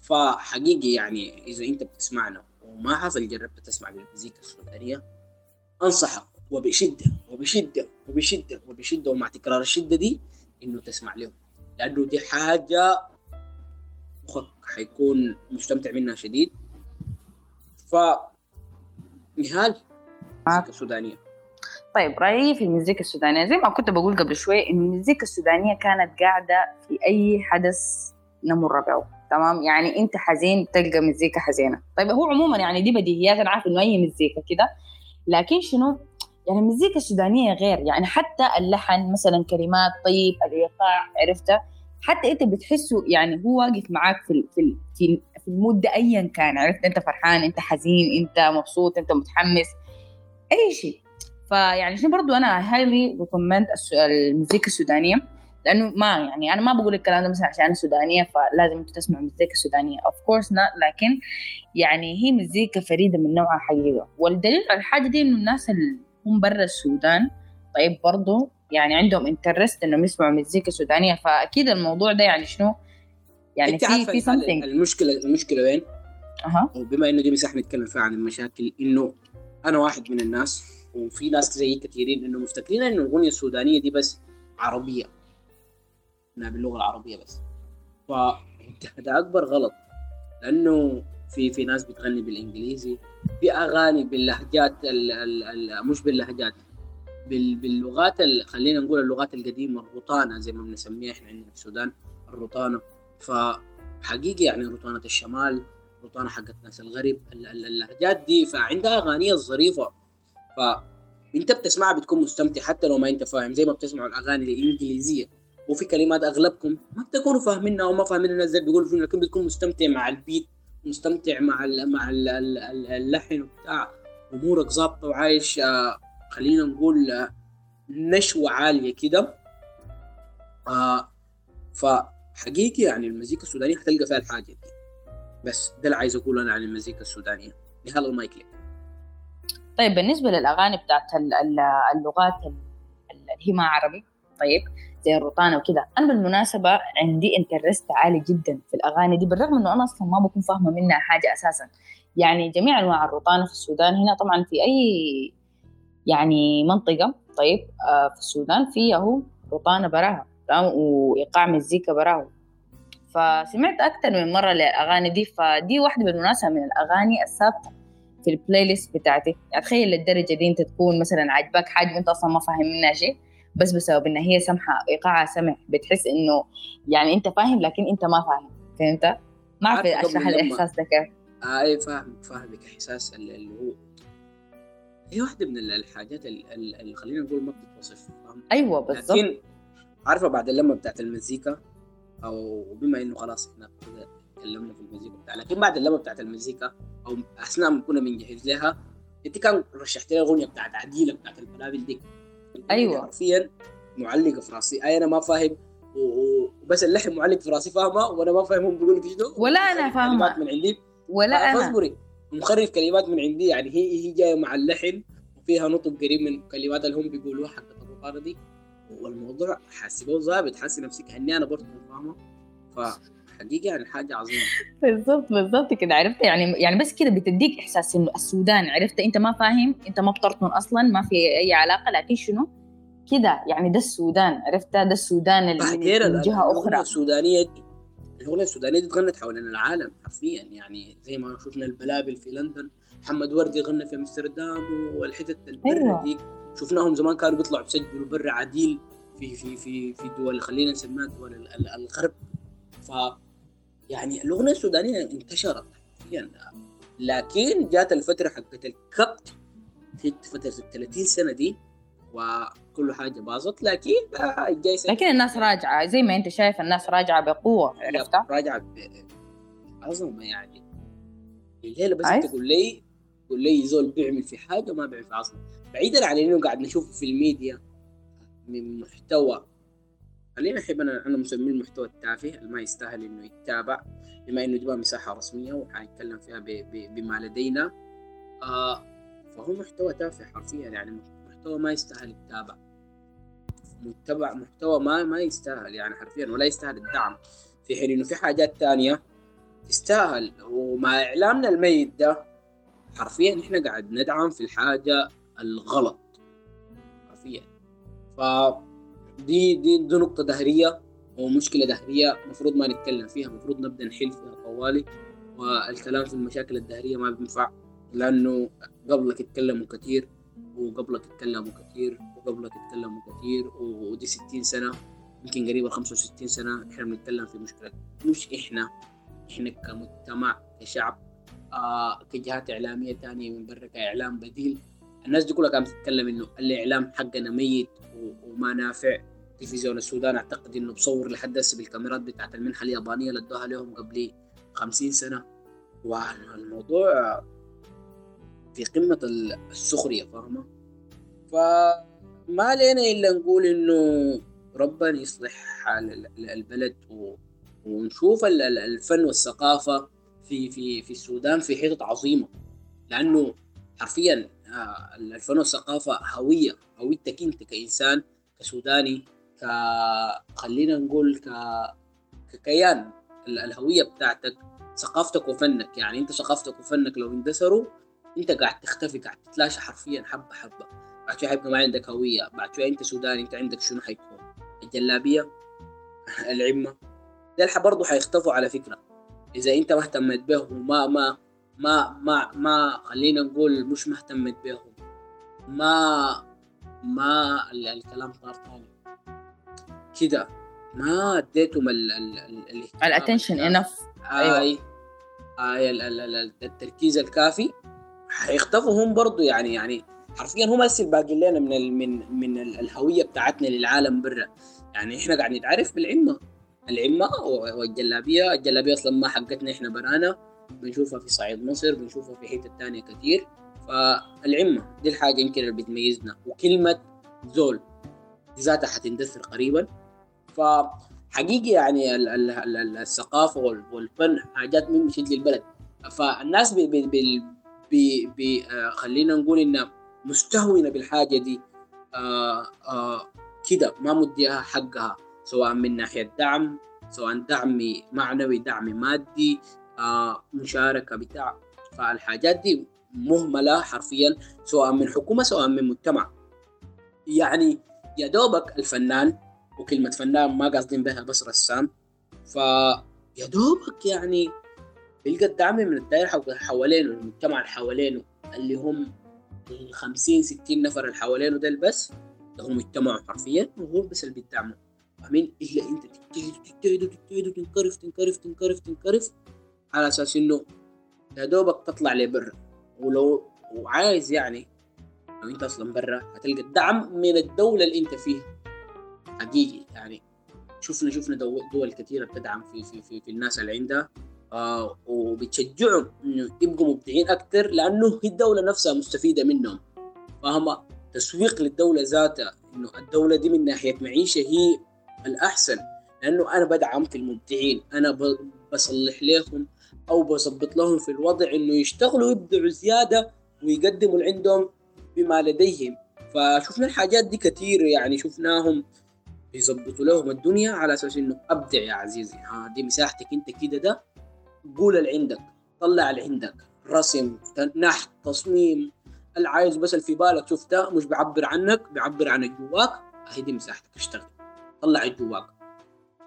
A: فحقيقي يعني إذا أنت بتسمعنا وما حصل جربت تسمع بالمزيكا السودانية أنصحك وبشدة وبشدة وبشدة وبشدة ومع تكرار الشدة دي إنه تسمع لهم. لأنه دي حاجة مخك حيكون مستمتع منها شديد. ف نهال السودانيه
B: طيب رأيي في المزيكا السودانية زي ما كنت بقول قبل شوي إن المزيكا السودانية كانت قاعدة في أي حدث نمر به تمام؟ يعني أنت حزين تلقى مزيكا حزينة. طيب هو عموما يعني دي بديهيات أنا عارف إنه أي مزيكا كده لكن شنو؟ يعني المزيكا السودانية غير يعني حتى اللحن مثلا كلمات طيب الايقاع عرفتها؟ حتى أنت بتحسه يعني هو واقف معاك في في في في المود ده ايا كان عرفت؟ أنت فرحان أنت حزين أنت مبسوط أنت متحمس أي شيء. فيعني شنو برضو أنا highly recommend المزيكا السودانية لأنه ما يعني أنا ما بقول الكلام ده مثلا عشان أنا سودانية فلازم أنتوا تسمعوا مزيكا سودانية. of course لكن يعني هي مزيكا فريدة من نوعها حقيقة. والدليل على الحاجة دي إنه الناس اللي هم برا السودان طيب برضو يعني عندهم interest إنهم يسمعوا مزيكا سودانية. فأكيد الموضوع ده يعني شنو؟ يعني
A: أنت
B: في في something.
A: المشكلة المشكلة وين؟
B: أها.
A: وبما إنه دي مساحة نتكلم فيها عن المشاكل إنه أنا واحد من الناس وفي ناس زي كثيرين إنه مفتكرين إنه الأغنية السودانية دي بس عربية. إنها باللغة العربية بس. فده أكبر غلط. لأنه في في ناس بتغني بالإنجليزي في أغاني باللهجات ال ال ال مش باللهجات بال باللغات ال- خلينا نقول اللغات القديمة الروطانه زي ما بنسميها إحنا عندنا في السودان الروطانه فحقيقي يعني روطانه الشمال روطانه حقت ناس الغرب ال- ال- اللهجات دي فعندها أغانيها الظريفة. فانت بتسمعها بتكون مستمتع حتى لو ما انت فاهم زي ما بتسمعوا الأغاني الإنجليزية. وفي كلمات أغلبكم ما بتكونوا فاهمينها وما فاهمين الناس زي بيقولوا لكن بتكون مستمتع مع البيت مستمتع مع ال مع ال ال ال اللحن وبتاع أمورك ظابطة وعايش آه خلينا نقول آه نشوة عالية كده. آه فحقيقي يعني المزيكا السودانية حتلقى فيها الحاجة دي. بس ده اللي عايز أقوله أنا عن المزيكا السودانية. نهال المايك لك.
B: طيب بالنسبة للأغاني بتاعت ال- ال- اللغات ال- اللي هي ما عربي طيب زي الروطانة وكده أنا بالمناسبة عندي انترست عالي جدا في الأغاني دي بالرغم إنه أنا أصلا ما بكون فاهمة منها حاجة أساسا. يعني جميع أنواع الروطانة في السودان هنا طبعا في أي يعني منطقة طيب آه في السودان في أهو روطانة براها تمام وإيقاع مزيكا براها. فسمعت أكثر من مرة للأغاني دي فدي واحدة بالمناسبة من الأغاني الثابتة. في البلاي ليست بتاعتي. يعني تخيل للدرجة دي انت تكون مثلا عاجباك حاجة وانت أصلا ما فاهم منها شيء بس بسبب إن هي سمحة ايقاعها سمح بتحس إنه يعني أنت فاهم لكن أنت ما فاهم. فهمت؟ ما
A: أعرف أشرح
B: الإحساس ده كيف.
A: آه اي فاهم فاهمك. إحساس اللي هو هي واحدة من ال- الحاجات ال- ال- اللي خلينا نقول ما بتتوصف؟
B: أيوه بالضبط.
A: لكن عارفة بعد اللمة بتاعت المزيكا أو بما إنه خلاص إحنا كده تكلمنا في المزيكا بتاع. لكن بعد اللمه بتاعت المزيكا أو أثناء ما كنا بنجهز لها أنت كان رشحت لي الاغنيه بتاعت عديلة بتاعت البلابل دي.
B: أيوة.
A: حرفيا معلقه في راسي. أي أنا ما فاهم وبس اللحن معلق في راسي فاهمة وأنا ما فاهم هم بيقولوا شنو.
B: ولا فاهمة.
A: كلمات من عندي.
B: ولا أنا.
A: فاصبري مخرف كلمات من عندي يعني هي هي جاية مع اللحن وفيها نطق قريب من الكلمات اللي هم بيقولوها حقت الرقانه دي. والموضوع حاسبه ظابط حاسس نفسي كاني أنا برضه فاهمة. فحقيقه يعني حاجة عظيمة.
B: بالضبط بالضبط كده. عرفت؟ يعني يعني بس كده بتديك إحساس إنه السودان عرفت؟ أنت ما فاهم أنت ما بترطن أصلا ما في أي علاقة لكن شنو؟ كده يعني ده السودان عرفت؟ ده السودان اللي من جهة
A: الأغنية
B: أخرى.
A: السودانية دي. الاغنيه السودانية دي تغنت حوالين العالم حرفيا. يعني زي ما شفنا البلابل في لندن محمد وردي غنى في أمستردام والحتت البرة
B: أيوة.
A: دي شفناهم زمان كانوا بيطلعوا بيسجلوا برا عديل في في في في دول خلينا نسميها دول ال- ال- الغرب. ف يعني الأغنية السودانية انتشرت لكن جات الفترة حقت الكبت في فترة ال 30 سنة دي وكل حاجة باظت. لكن آه، الجاي سنة
B: لكن الناس راجعة. زي ما أنت شايف الناس راجعة بقوة عرفتها؟
A: راجعة ب- عظمة يعني. الليلة بس؟ انت تقول لي تقول لي زول بيعمل في حاجة ما بيعمل في عظمة بعيدا عن إنه قاعد نشوفه في الميديا من محتوى خلينا نحب أنا مسميه المحتوى التافه اللي ما يستاهل إنه يتابع بما إنه دي ما مساحة رسمية وحنتكلم فيها ب- ب- بما لدينا. آه فهو محتوى تافه حرفيا يعني محتوى ما يستاهل يتابع. متبع محتوى ما ما يستاهل يعني حرفيا ولا يستاهل الدعم. في حين إنه في حاجات تانية تستاهل. ومع إعلامنا الميت ده حرفيا إحنا قاعد ندعم في الحاجة الغلط. حرفيا. ف دي دي دي نقطة دهرية ومشكلة دهرية المفروض ما نتكلم فيها المفروض نبدأ نحل فيها طوالي. والكلام في المشاكل الدهرية ما بينفع لأنه قبلك يتكلموا كثير وقبلك يتكلموا كثير وقبلك يتكلموا كثير ودي 60 سنة يمكن قريبا 65 سنة إحنا بنتكلم في مشكلة. مش إحنا إحنا كمجتمع كشعب آه كجهات إعلامية تانية من برا كإعلام بديل. الناس دي كلها كانت تتكلم إنه الإعلام حقنا ميت وما نافع. تلفزيون السودان أعتقد إنه بصور لحد هسه بالكاميرات بتاعت المنحة اليابانية اللي ادوها لهم قبل 50 سنة. والموضوع في قمة ال- السخرية فاهمة؟ فما علينا إلا نقول إنه ربنا يصلح حال ال- ال- البلد. ونشوف ال- ال- الفن والثقافة في في في السودان في حتت عظيمة. لأنه حرفيا الفن والثقافة هوية هويتك أنت كإنسان كسوداني ك خلينا نقول ك ككيان ال- الهوية بتاعتك ثقافتك وفنك. يعني أنت ثقافتك وفنك لو اندثروا أنت قاعد تختفي قاعد تتلاشى حرفيا حبة حبة. بعد شوية حيبقى ما عندك هوية بعد شوية أنت سوداني أنت عندك شنو حيكون؟ الجلابية العمة. ده برضه حيختفوا على فكرة. إذا أنت ما اهتميت بهم وما ما ما ما ما خلينا نقول مش ما اهتميت بهم ما ما ال- الكلام طار تاني كده. ما اديتهم ال ال ال الاهتمام
B: ال
A: attention.
B: enough أيوة.
A: آي. آي ال- ال- التركيز الكافي. حيختفوا هم برضو يعني يعني حرفيا هم هسه باقي لنا من ال من من ال- الهوية بتاعتنا للعالم برا. يعني إحنا قاعد نتعرف بالعمة. العمة والجلابية. الجلابية أصلا ما حقتنا إحنا برانا. بنشوفها في صعيد مصر بنشوفها في حتت تانية كتير. فالعمة دي الحاجة يمكن اللي بتميزنا. وكلمة زول ذاتها حتندثر قريبا. فحقيقي يعني ال- ال- ال- ال- الثقافة وال- والفن حاجات من بتشد للبلد. فالناس بي بي بي بي بي آه خلينا نقول انها مستهونة بالحاجة دي. آه آه كده ما مديها حقها سواء من ناحية دعم سواء دعم معنوي دعم مادي مشاركه بتاع فالحاجات دي مهمله حرفيا سواء من حكومة سواء من مجتمع. يعني يا دوبك الفنان وكلمة فنان ما قاصدين بها بس رسام. فيا دوبك يعني بيلقى الدعم من الدائرة حو- حوالينه المجتمع اللي حوالينه اللي هم ال 50 60 نفر اللي حوالينه ديل بس ده هم يجتمعوا حرفيا وهو بس اللي بيدعموا. فاهمين إلا أنت تجتهد وتجتهد وتجتهد وتنكرف تنكرف تنكرف تنكرف على أساس إنه يا دوبك تطلع لبر ولو وعايز يعني لو أنت أصلا برا هتلقى الدعم من الدولة اللي أنت فيها. حقيقي يعني. شفنا شفنا دول, كثيره بتدعم في في في, في الناس اللي عندها. آه وبتشجعهم إنه يبقوا مبدعين أكثر لأنه هي الدولة نفسها مستفيدة منهم. فاهمة تسويق للدولة ذاتها إنه الدولة دي من ناحية معيشة هي الأحسن. لأنه أنا بدعم في المبدعين. أنا بصلح لهم أو بظبط لهم في الوضع إنه يشتغلوا يبدعوا زيادة ويقدموا اللي عندهم بما لديهم. فشفنا الحاجات دي كثير يعني شفناهم بيظبطوا لهم الدنيا على أساس إنه أبدع يا عزيزي. ها دي مساحتك أنت كده ده قول اللي عندك طلع اللي عندك رسم نحت تصميم اللي عايز بس اللي في بالك شفته مش بيعبر عنك بيعبر عن جواك هي دي مساحتك اشتغل طلع جواك.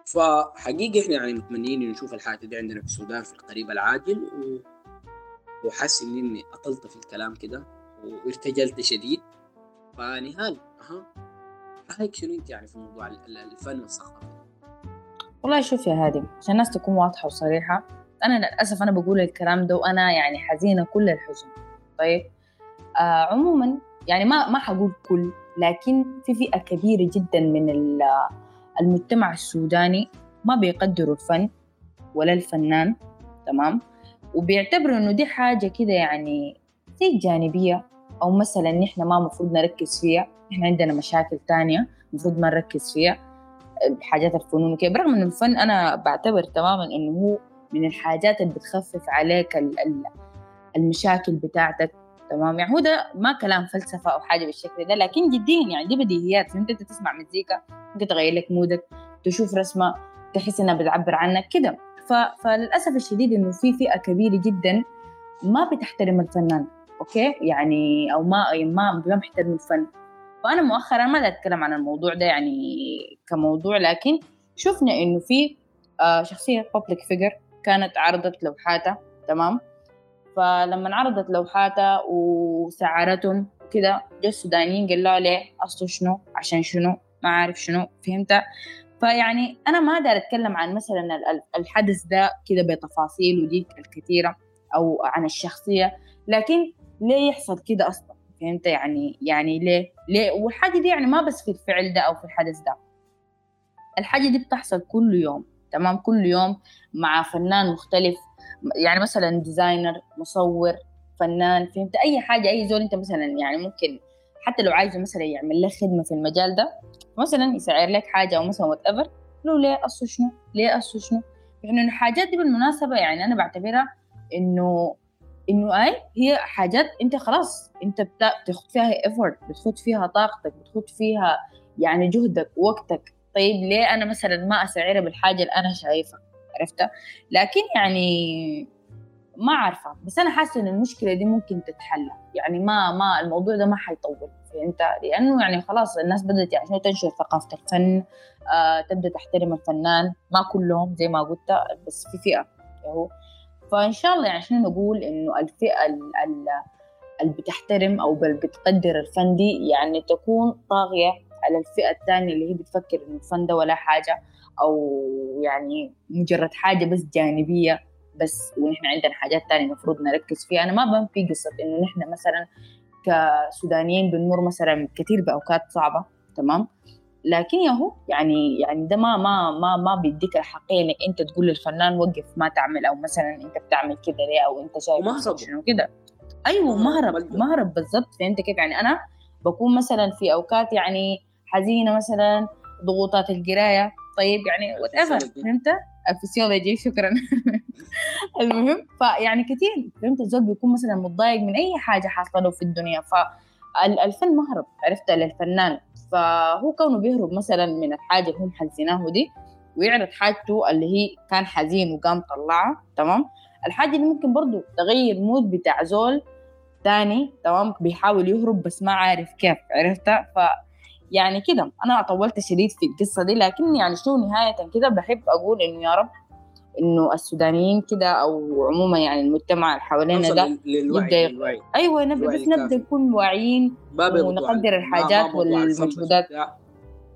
A: فحقيقة إحنا يعني متمنين إنه نشوف الحاجة دي عندنا في السودان في القريب العاجل و... وحاسس إني أطلت في الكلام كده وارتجلت شديد. فنهال أها. رايك شنو أنت يعني في موضوع ال- ال- الفن والثقافة؟
B: والله شوف يا هادي عشان الناس تكون واضحة وصريحة أنا للأسف أنا بقول الكلام ده وأنا يعني حزينة كل الحزن. طيب؟ آه عموما يعني ما ما حقول كل لكن في فئة كبيرة جدا من المجتمع السوداني ما بيقدروا الفن ولا الفنان تمام؟ وبيعتبروا إنه دي حاجة كده يعني زي جانبية أو مثلا نحن ما مفروض نركز فيها نحن عندنا مشاكل تانية مفروض ما نركز فيها حاجات الفنون وكده. برغم إنه الفن أنا بعتبر تماما إنه هو من الحاجات اللي بتخفف عليك ال- ال- المشاكل بتاعتك تمام؟ يعني هو ده ما كلام فلسفة أو حاجة بالشكل ده لكن جديا يعني دي بديهيات. أنت تسمع مزيكا ممكن تغير لك مودك تشوف رسمة تحس إنها بتعبر عنك كده. فللأسف الشديد إنه في فئة كبيرة جدا ما بتحترم الفنان okay؟ يعني أو ما ما ما بيحترم الفن. فأنا مؤخرا ما أتكلم عن الموضوع ده يعني كموضوع لكن شفنا إنه في آه، شخصية public figure كانت عرضت لوحاتها تمام؟ فلما عرضت لوحاتها وسعرتهم كده جا السودانيين قالوا ليه؟ أصله شنو؟ عشان شنو؟ ما عارف شنو؟ فهمت فيعني أنا ما أقدر أتكلم عن مثلا ال- الحدث ده كده بتفاصيل ودي الكثيرة أو عن الشخصية لكن ليه يحصل كده أصلا؟ فهمت؟ يعني يعني ليه؟ ليه؟ والحاجة دي يعني ما بس في الفعل ده أو في الحدث ده. الحاجة دي بتحصل كل يوم تمام؟ كل يوم مع فنان مختلف يعني مثلا designer مصور فنان فهمت؟ أي حاجة أي زول أنت مثلا يعني ممكن حتى لو عايزه مثلا يعمل لك خدمة في المجال ده مثلا يسعر لك حاجة أو مثلا whatever له ليه اصله شنو؟ ليه اصله شنو؟ يعني الحاجات دي بالمناسبة يعني أنا بعتبرها إنه إنه أي هي حاجات أنت خلاص أنت بتا- بتاخد فيها ايفورت بتخد فيها طاقتك بتخد فيها يعني جهدك وقتك. طيب ليه أنا مثلا ما أسعرها بالحاجة اللي أنا شايفها؟ عرفتها؟ لكن يعني ما عارفة بس أنا حاسة إن المشكلة دي ممكن تتحل. يعني ما ما الموضوع ده ما حيطول فهمت؟ لأنه يعني خلاص الناس بدأت يعني تنشر ثقافة الفن آه تبدأ تحترم الفنان. ما كلهم زي ما قلت بس في فئة هو فإن شاء الله يعني شنو نقول؟ إنه الفئة ال- ال- اللي بتحترم أو بتقدر الفن دي يعني تكون طاغية على الفئة الثانية اللي هي بتفكر إنه الفن ده ولا حاجة. أو يعني مجرد حاجة بس جانبية بس ونحن عندنا حاجات تانية المفروض نركز فيها. أنا ما بنفي قصة إنه نحن مثلا كسودانيين بنمر مثلا كثير بأوقات صعبة تمام؟ لكن ياهو يعني يعني ده ما ما ما ما بيديك الحقيقة إنك أنت تقول للفنان وقف ما تعمل أو مثلا أنت بتعمل كده ليه أو أنت شايف شنو كده. أيوه مهرب. مهرب بالضبط. فهمت كيف؟ يعني أنا بكون مثلا في أوقات يعني حزينة مثلا ضغوطات القراية طيب يعني whatever
A: الفسيولوجي.
B: فهمت؟ الفسيولوجي شكرا. المهم فيعني كثير فهمت؟ الزول بيكون مثلا متضايق من أي حاجة حاصلة له في الدنيا. فالفن مهرب عرفت؟ للفنان. فهو كونه بيهرب مثلا من الحاجة اللي هم حزيناه دي ويعرض حاجته اللي هي كان حزين وقام طلعها تمام؟ الحاجة دي ممكن برضو تغير مود بتاع زول تاني تمام؟ بيحاول يهرب بس ما عارف كيف عرفتها ف يعني كده. أنا طولت شديد في القصة دي لكن يعني شنو نهاية كده بحب أقول إنه يا رب إنه السودانيين كده أو عموما يعني المجتمع اللي حوالينا ده
A: لل- للوعي للوعي.
B: أيوه نبدا بس
A: نبدأ.
B: نكون واعيين ونقدر الحاجات والمجهودات.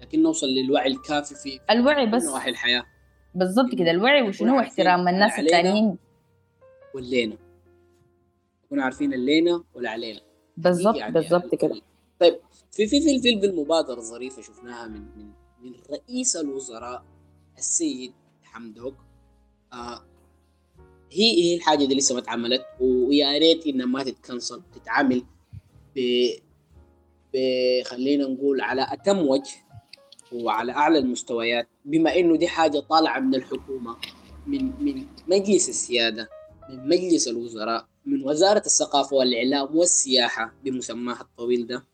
A: لكن نوصل للوعي الكافي في
B: الوعي بس
A: نواحي الحياة.
B: بالضبط كده. الوعي وشنو احترام الناس التانيين.
A: واللينا. نكون عارفين اللينا ولا علينا
B: بالضبط بالضبط
A: ال-
B: كده
A: طيب في في في الفيلم المبادرة الظريفة شفناها من من من رئيس الوزراء السيد حمدوك آه هي هي الحاجة دي لسه ما اتعملت ويا ريت إنها ما تتكنسل تتعمل ب ب خلينا نقول على أتم وجه وعلى أعلى المستويات بما إنه دي حاجة طالعة من الحكومة من من مجلس السيادة من مجلس الوزراء من وزارة الثقافة والإعلام والسياحة بمسماها الطويل ده.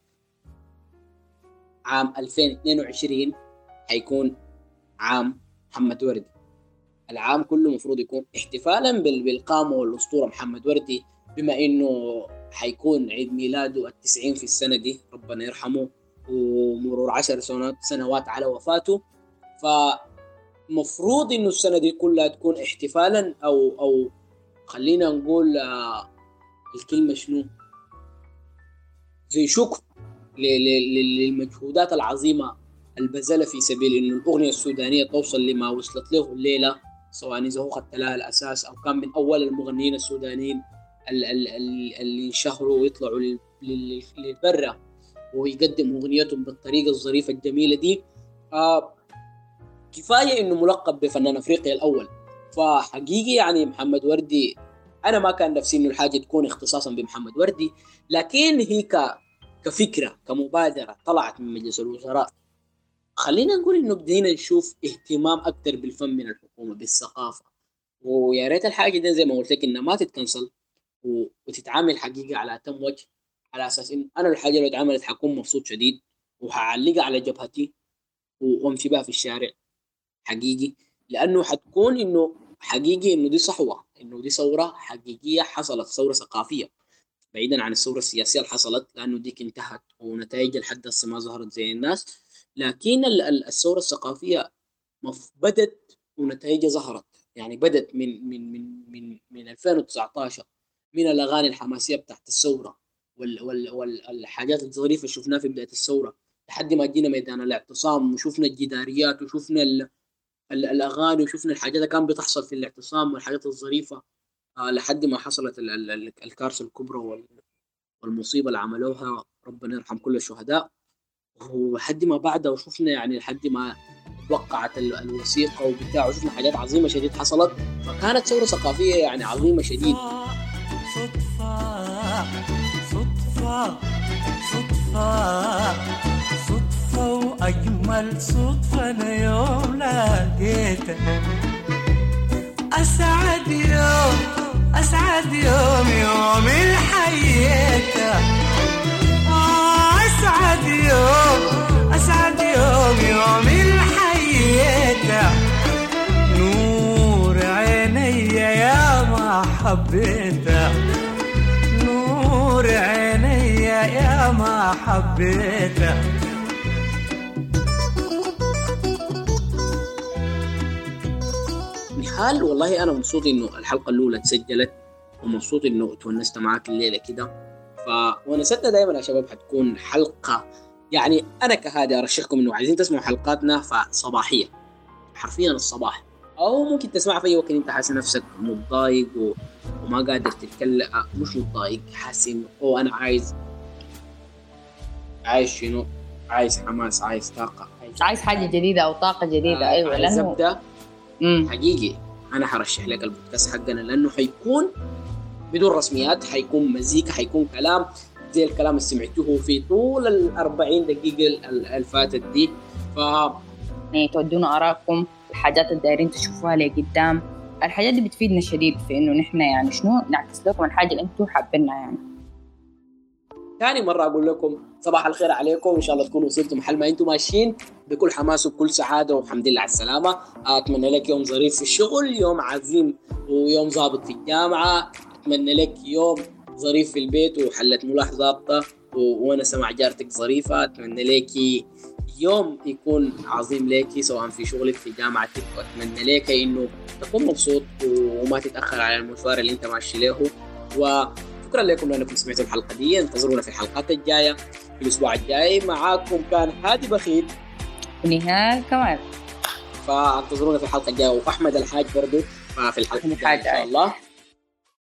A: عام 2022 حيكون عام محمد وردي. العام كله المفروض يكون احتفالا بال- بالقامة والأسطورة محمد وردي بما إنه حيكون عيد ميلاده التسعين في السنة دي ربنا يرحمه ومرور عشر سنوات سنوات على وفاته. فمفروض إنه السنة دي كلها تكون احتفالا أو أو خلينا نقول آه، الكلمة شنو؟ زي شكر. للمجهودات العظيمة البذلة في سبيل إنه الأغنية السودانية توصل لما وصلت له الليلة سواء إذا هو خدت لها الأساس أو كان من أول المغنيين السودانيين ال- ال- ال- اللي ينشهروا ويطلعوا لل- لل- للبرة ويقدم أغنيتهم بالطريقة الظريفة الجميلة دي. آه كفاية إنه ملقب بفنان أفريقيا الأول. فحقيقي يعني محمد وردي أنا ما كان نفسي إنه الحاجة تكون اختصاصا بمحمد وردي لكن هي كفكرة كمبادرة طلعت من مجلس الوزراء. خلينا نقول إنه بدينا نشوف اهتمام أكثر بالفن من الحكومة بالثقافة. ويا ريت الحاجة دي زي ما قلت لك إنها ما تتكنسل وتتعامل حقيقة على أتم وجه على أساس انه أنا الحاجة لو اتعملت حكون مبسوط شديد وهعلقها على جبهتي وامشي بها في الشارع حقيقي. لأنه حتكون إنه حقيقي إنه دي صحوة إنه دي ثورة حقيقية حصلت ثورة ثقافية. بعيدا عن الثوره السياسية اللي حصلت لأنه ديك انتهت ونتائج لحد هسه ما ظهرت زي الناس. لكن ال- ال- الثوره الثقافية بدت ونتائجها ظهرت. يعني بدت من من من من من 2019 من الأغاني الحماسية بتاعت الثورة وال وال والحاجات الظريفة اللي شفناها في بداية الثورة لحد ما جينا ميدان الاعتصام وشفنا الجداريات وشفنا ال ال الأغاني وشفنا الحاجات اللي كان بتحصل في الاعتصام والحاجات الظريفة. لحد ما حصلت ال- ال- ال- الكارثة الكبرى وال- والمصيبة اللي عملوها. ربنا يرحم كل الشهداء. ولحد ما بعدها وشفنا يعني لحد ما وقعت ال- الوثيقة وبتاع وشفنا حاجات عظيمة شديد حصلت. فكانت ثورة ثقافية يعني عظيمة شديد.
C: صدفة صدفة صدفة صدفة وأجمل صدفة أنا يوم لقيتك أسعد يوم أسعد يوم يوم الحياتك أسعد يوم أسعد يوم يوم الحياتك نور عيني يا ما حبيتك نور عيني يا ما حبيتك
A: نهال والله أنا مبسوط إنه الحلقة الأولى تسجلت ومبسوط إنه تونست معاك الليلة كده. فونستنا دائما يا شباب حتكون حلقة يعني أنا كهادي أرشحكم إنه عايزين تسمعوا حلقاتنا فصباحية. حرفيا الصباح. أو ممكن تسمعها في أي وقت إنت حاسس نفسك متضايق و... وما قادر تتكلم مش متضايق حاسس إنه أنا عايز عايز شنو؟ عايز حماس عايز طاقة. عايز,
B: عايز حاجة جديدة أو طاقة جديدة.
A: آه،
B: أيوه
A: لأنه
B: مم.
A: حقيقي. أنا حرشح لك البودكاست حقنا لأنه حيكون بدون رسميات حيكون مزيكا حيكون كلام زي الكلام اللي سمعتوه في طول ال 40 دقيقة ال- اللي فاتت دي. ف
B: يعني تودونا آرائكم الحاجات اللي دايرين تشوفوها لقدام الحاجات دي بتفيدنا شديد في إنه نحن يعني شنو نعكس لكم الحاجة اللي أنتم حابينها يعني.
A: ثاني مرة أقول لكم صباح الخير عليكم. إن شاء الله تكونوا وصلتوا محل ما أنتم ماشيين. بكل حماس وبكل سعادة والحمد لله على السلامة. أتمنى لك يوم ظريف في الشغل يوم عظيم ويوم ظابط في الجامعة. أتمنى لك يوم ظريف في البيت وحلة ملاح ظابطة و- وأنا مع جارتك ظريفة. أتمنى لك يوم يكون عظيم لك سواء في شغلك في جامعتك. وأتمنى لك إنه تكون مبسوط وما تتأخر على المشوار اللي أنت ماشي له. و شكرا لكم لأنكم سمعتوا الحلقة دي. انتظرونا في الحلقات الجاية. الأسبوع الجاي معاكم كان هادي بخيل.
B: ونهاية كمان
A: فانتظرونا في الحلقة الجاية وأحمد الحاج برضو ففي الحلقة الجاية
B: إن
A: شاء الله.